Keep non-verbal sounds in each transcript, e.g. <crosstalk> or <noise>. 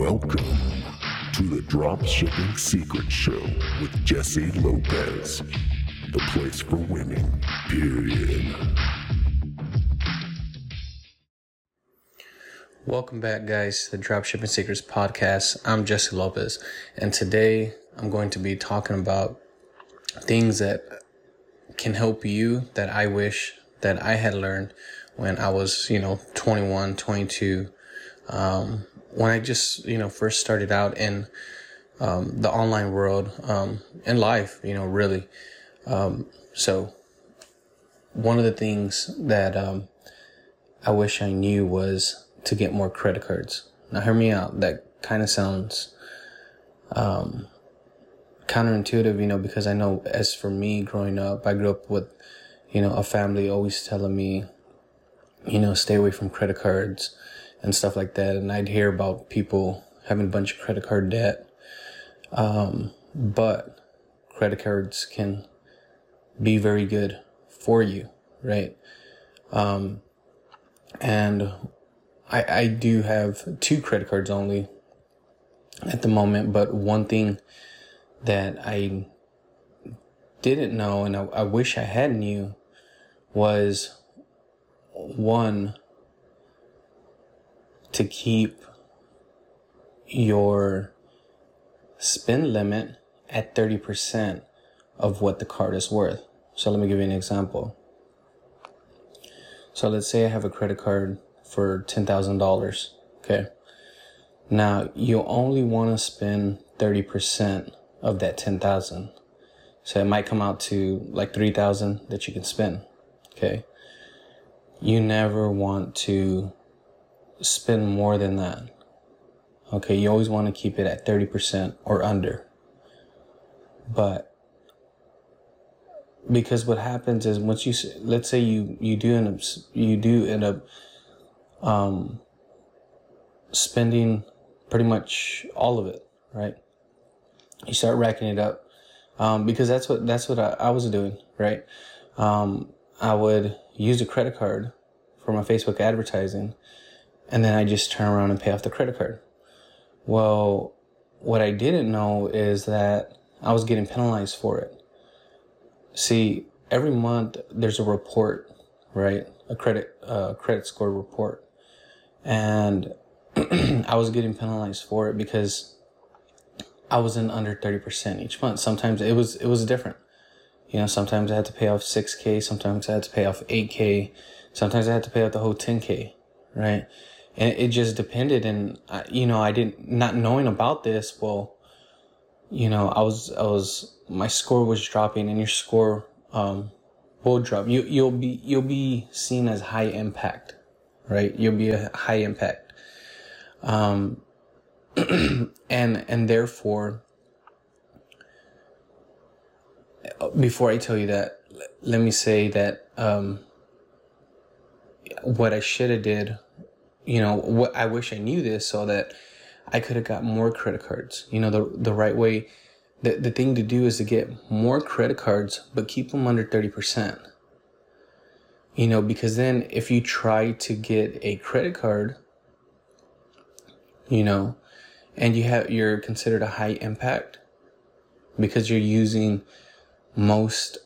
Welcome to the Dropshipping Secret Show with Jesse Lopez. The place for winning, period. Welcome back, guys, to the Dropshipping Secrets podcast. I'm Jesse Lopez, and today I'm going to be talking about things that can help you that I wish that I had learned when I was, you know, 21, 22, um, when I just, you know, first started out in um, the online world, um, in life, you know, really. Um, so, one of the things that um, I wish I knew was to get more credit cards. Now, hear me out. That kind of sounds um, counterintuitive, you know, because I know as for me growing up, I grew up with, you know, a family always telling me, you know, stay away from credit cards and stuff like that. And I'd hear about people having a bunch of credit card debt. Um, but credit cards can be very good for you, right? Um, and I, I do have two credit cards only at the moment, but one thing that I didn't know and I, I wish I had knew was one to keep your spend limit at 30% of what the card is worth. So let me give you an example. So let's say I have a credit card for $10,000. Okay. Now you only want to spend 30% of that 10,000. So it might come out to like 3,000 that you can spend. Okay. You never want to spend more than that. Okay, you always want to keep it at 30% or under. But because what happens is once you let's say you you do end up you do end up um spending pretty much all of it, right? You start racking it up. Um, because that's what that's what I, I was doing, right? Um, I would use a credit card for my Facebook advertising and then I just turn around and pay off the credit card. Well, what I didn't know is that I was getting penalized for it. See, every month there's a report, right? A credit uh, credit score report, and <clears throat> I was getting penalized for it because I was in under thirty percent each month. Sometimes it was it was different. You know, sometimes I had to pay off six k, sometimes I had to pay off eight k, sometimes I had to pay off the whole ten k, right? And it just depended and I, you know i didn't not knowing about this well you know i was i was my score was dropping and your score um will drop. You you'll be you'll be seen as high impact right? You'll be a high impact. Um <clears throat> and and therefore before i tell you that let me say that um what i should have did you know, what I wish I knew this so that I could have got more credit cards. You know, the the right way. The the thing to do is to get more credit cards, but keep them under thirty percent. You know, because then if you try to get a credit card, you know, and you have you're considered a high impact because you're using most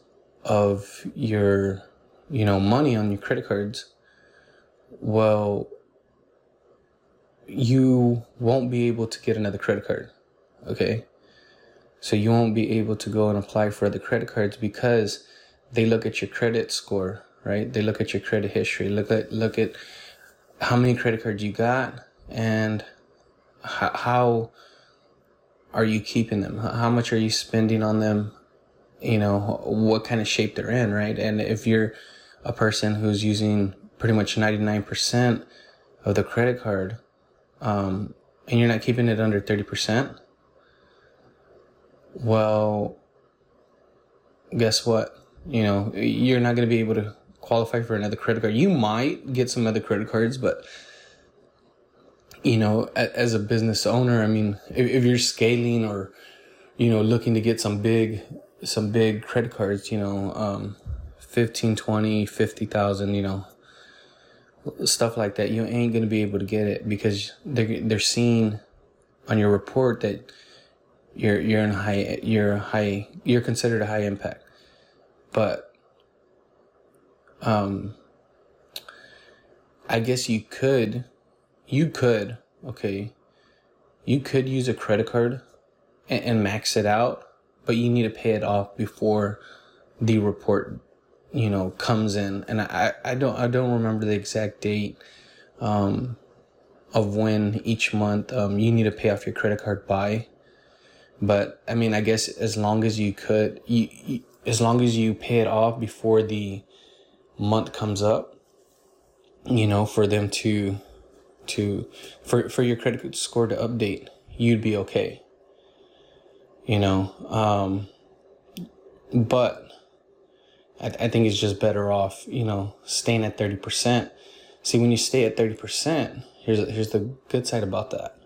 of your you know money on your credit cards well you won't be able to get another credit card. Okay. So you won't be able to go and apply for other credit cards because they look at your credit score, right? They look at your credit history, look at, look at how many credit cards you got and how, how are you keeping them? How much are you spending on them? You know, what kind of shape they're in, right? And if you're a person who's using pretty much 99% of the credit card, um, and you're not keeping it under 30%, well, guess what? You know, you're not going to be able to qualify for another credit card. You might get some other credit cards, but you know, as a business owner, I mean, if, you're scaling or, you know, looking to get some big, some big credit cards, you know, um, 15, 20, 50,000, you know, stuff like that, you ain't gonna be able to get it because they're they're seeing on your report that you're you're in high you're high you're considered a high impact. But um i guess you could you could okay you could use a credit card and, and max it out but you need to pay it off before the report you know comes in. And i i don't i don't remember the exact date um of when each month um you need to pay off your credit card by but i mean i guess as long as you could you, you as long as you pay it off before the month comes up you know for them to to for for your credit score to update you'd be okay. You know um but I, I think it's just better off, you know, staying at 30%. See, when you stay at 30%, here's, here's the good side about that.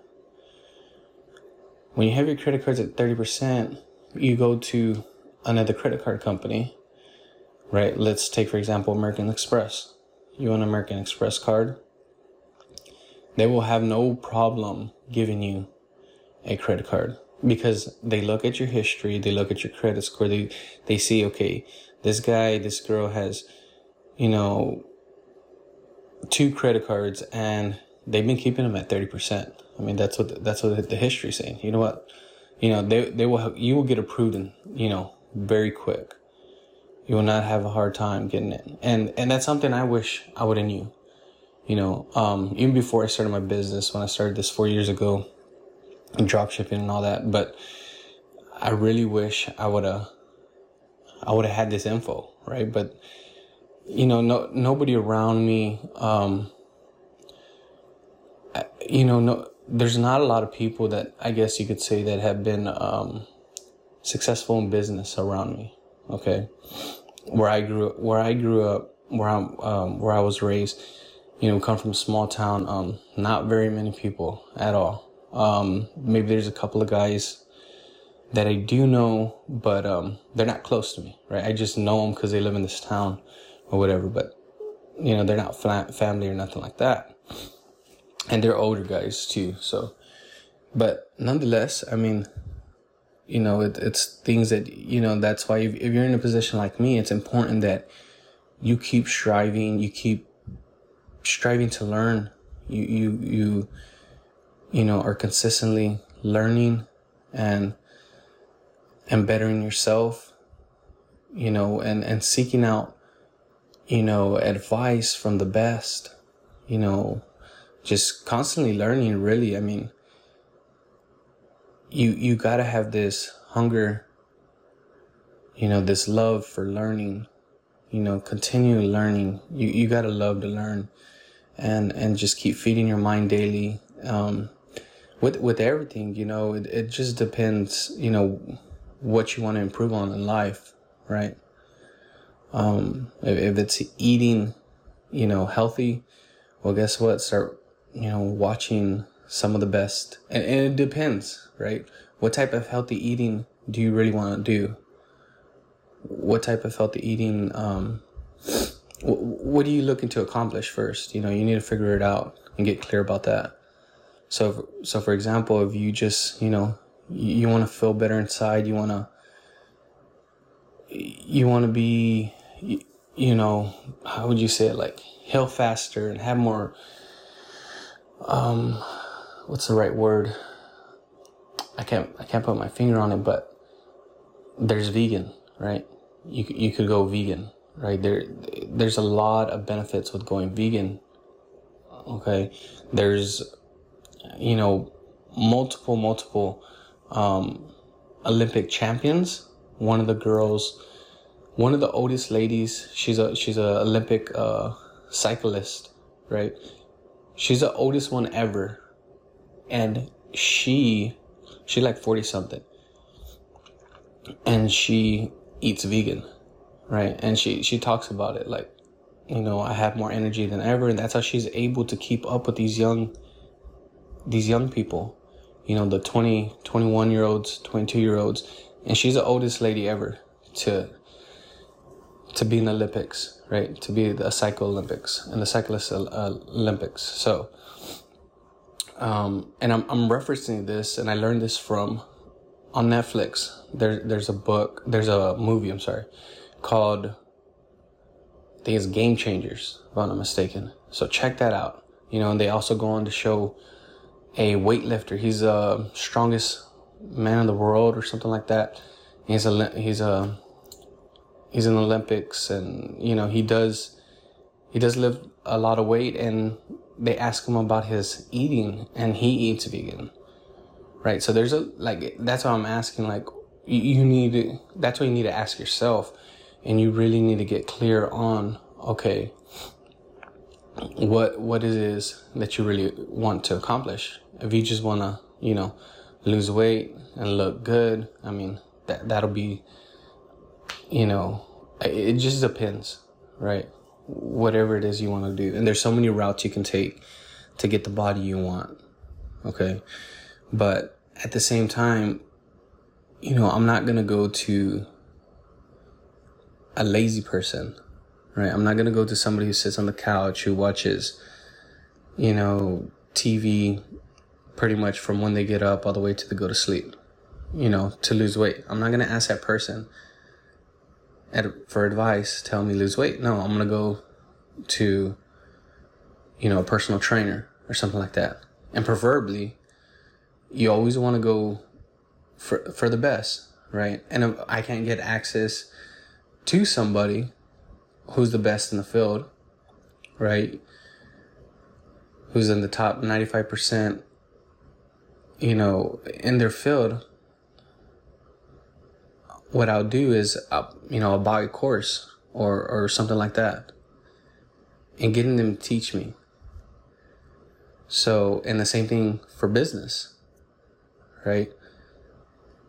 When you have your credit cards at 30%, you go to another credit card company, right? Let's take, for example, American Express. You want an American Express card? They will have no problem giving you a credit card because they look at your history, they look at your credit score, they, they see, okay, this guy, this girl has, you know, two credit cards and they've been keeping them at 30%. I mean, that's what, that's what the history is saying. You know what? You know, they, they will, you will get approved in, you know, very quick. You will not have a hard time getting it. And, and that's something I wish I would have knew. You know, um, even before I started my business, when I started this four years ago, drop shipping and all that, but I really wish I would have I would have had this info, right? But you know, no nobody around me. Um, you know, no, there's not a lot of people that I guess you could say that have been um, successful in business around me. Okay, where I grew, where I grew up, where I'm, um, where I was raised. You know, come from a small town. Um, not very many people at all. Um, maybe there's a couple of guys that I do know, but um, they're not close to me, right? I just know them because they live in this town or whatever, but you know, they're not family or nothing like that. And they're older guys too, so. But nonetheless, I mean, you know, it, it's things that you know. That's why if, if you're in a position like me, it's important that you keep striving, you keep striving to learn. You you you you know are consistently learning and and bettering yourself, you know, and, and seeking out, you know, advice from the best, you know, just constantly learning really. I mean, you, you gotta have this hunger, you know, this love for learning, you know, continue learning. You, you gotta love to learn and, and just keep feeding your mind daily. Um, with, with everything, you know, it, it just depends, you know, what you want to improve on in life, right? Um, if, if it's eating, you know, healthy, well, guess what? Start, you know, watching some of the best, and, and it depends, right? What type of healthy eating do you really want to do? What type of healthy eating, um, what are you looking to accomplish first? You know, you need to figure it out and get clear about that. So, so for example, if you just, you know, you, want to feel better inside. You want to, you want to be, you, you know, how would you say it? Like heal faster and have more, um, what's the right word? I can't, I can't put my finger on it, but there's vegan, right? You, you could go vegan, right? There, there's a lot of benefits with going vegan. Okay. There's, you know, multiple, multiple um, Olympic champions. One of the girls, one of the oldest ladies. She's a she's a Olympic uh, cyclist, right? She's the oldest one ever, and she she like forty something, and she eats vegan, right? And she she talks about it like, you know, I have more energy than ever, and that's how she's able to keep up with these young these young people you know, the 20, 21 year olds, 22 year olds. And she's the oldest lady ever to, to be in the Olympics, right? To be the cycle Olympics and the cyclist uh, Olympics. So, um, and I'm I'm referencing this, and I learned this from on Netflix. There there's a book, there's a movie. I'm sorry, called I think it's Game Changers, if I'm not mistaken. So check that out. You know, and they also go on to show a weightlifter. He's the strongest man in the world or something like that. He's a he's a he's in the Olympics, and you know he does he does lift a lot of weight, and they ask him about his eating, and he eats vegan, right? So there's a like that's what I'm asking. Like you, need that's what you need to ask yourself, and you really need to get clear on okay what what it is that you really want to accomplish. If you just want to, you know, lose weight and look good, I mean, that that'll be you know, it just depends, right? Whatever it is you want to do. And there's so many routes you can take to get the body you want. Okay? But at the same time, you know, I'm not going to go to a lazy person right? I'm not going to go to somebody who sits on the couch, who watches, you know, TV pretty much from when they get up all the way to the go to sleep, you know, to lose weight. I'm not going to ask that person at, for advice, tell me lose weight. No, I'm going to go to, you know, a personal trainer or something like that. And preferably, you always want to go for, for the best, right? And I can't get access to somebody who's the best in the field, right? Who's in the top 95%, you know, in their field. What I'll do is, I'll, you know, I'll buy a course or, or something like that and getting them to teach me. So, and the same thing for business, right?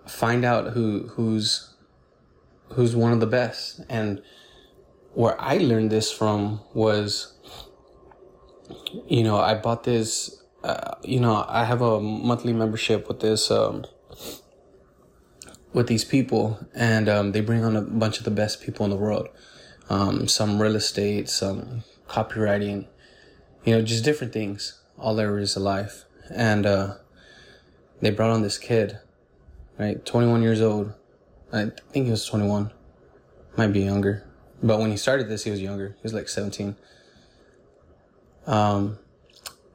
Find out who, who's, who's one of the best and, where I learned this from was, you know, I bought this, uh, you know, I have a monthly membership with this, um, with these people, and um, they bring on a bunch of the best people in the world. Um, some real estate, some copywriting, you know, just different things, all areas of life. And uh, they brought on this kid, right, 21 years old. I think he was 21, might be younger. But when he started this, he was younger. He was like 17. Um,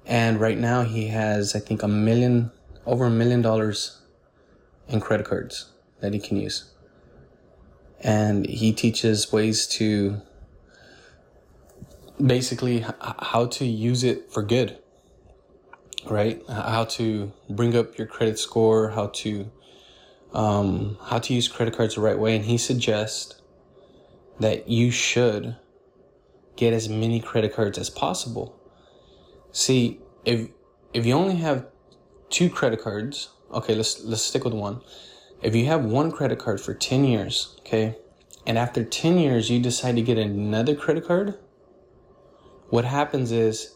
and right now he has, I think, a million, over a million dollars in credit cards that he can use. And he teaches ways to basically how to use it for good, right? How to bring up your credit score, how to, um, how to use credit cards the right way. And he suggests that you should get as many credit cards as possible. See, if if you only have two credit cards, okay, let's let's stick with one. If you have one credit card for 10 years, okay, and after 10 years you decide to get another credit card, what happens is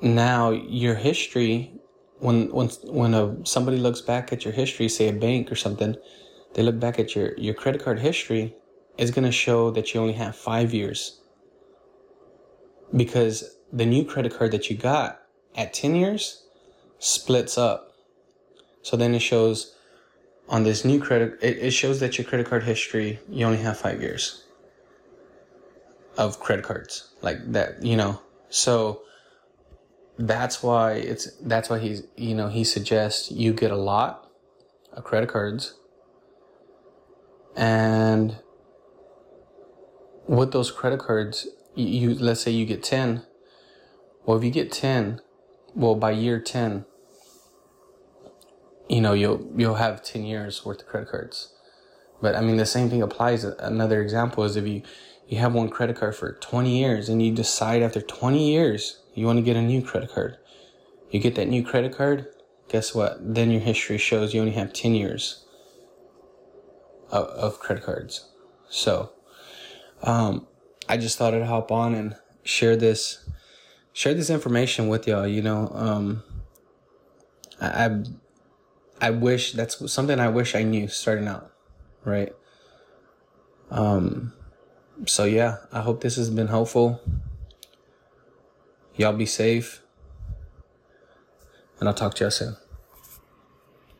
now your history when when when a, somebody looks back at your history, say a bank or something, they look back at your your credit card history is going to show that you only have five years. Because the new credit card that you got at 10 years splits up. So then it shows on this new credit, it, it shows that your credit card history, you only have five years of credit cards like that, you know. So that's why it's, that's why he's, you know, he suggests you get a lot of credit cards and with those credit cards, you, you let's say you get 10. Well, if you get 10, well, by year 10, you know, you'll, you'll have 10 years worth of credit cards. But I mean, the same thing applies. Another example is if you, you have one credit card for 20 years and you decide after 20 years you want to get a new credit card. You get that new credit card, guess what? Then your history shows you only have 10 years of, of credit cards. So, um, I just thought I'd hop on and share this, share this information with y'all. You know, um, I, I, I wish that's something I wish I knew starting out, right? Um, so yeah, I hope this has been helpful. Y'all be safe. and I'll talk to y'all soon.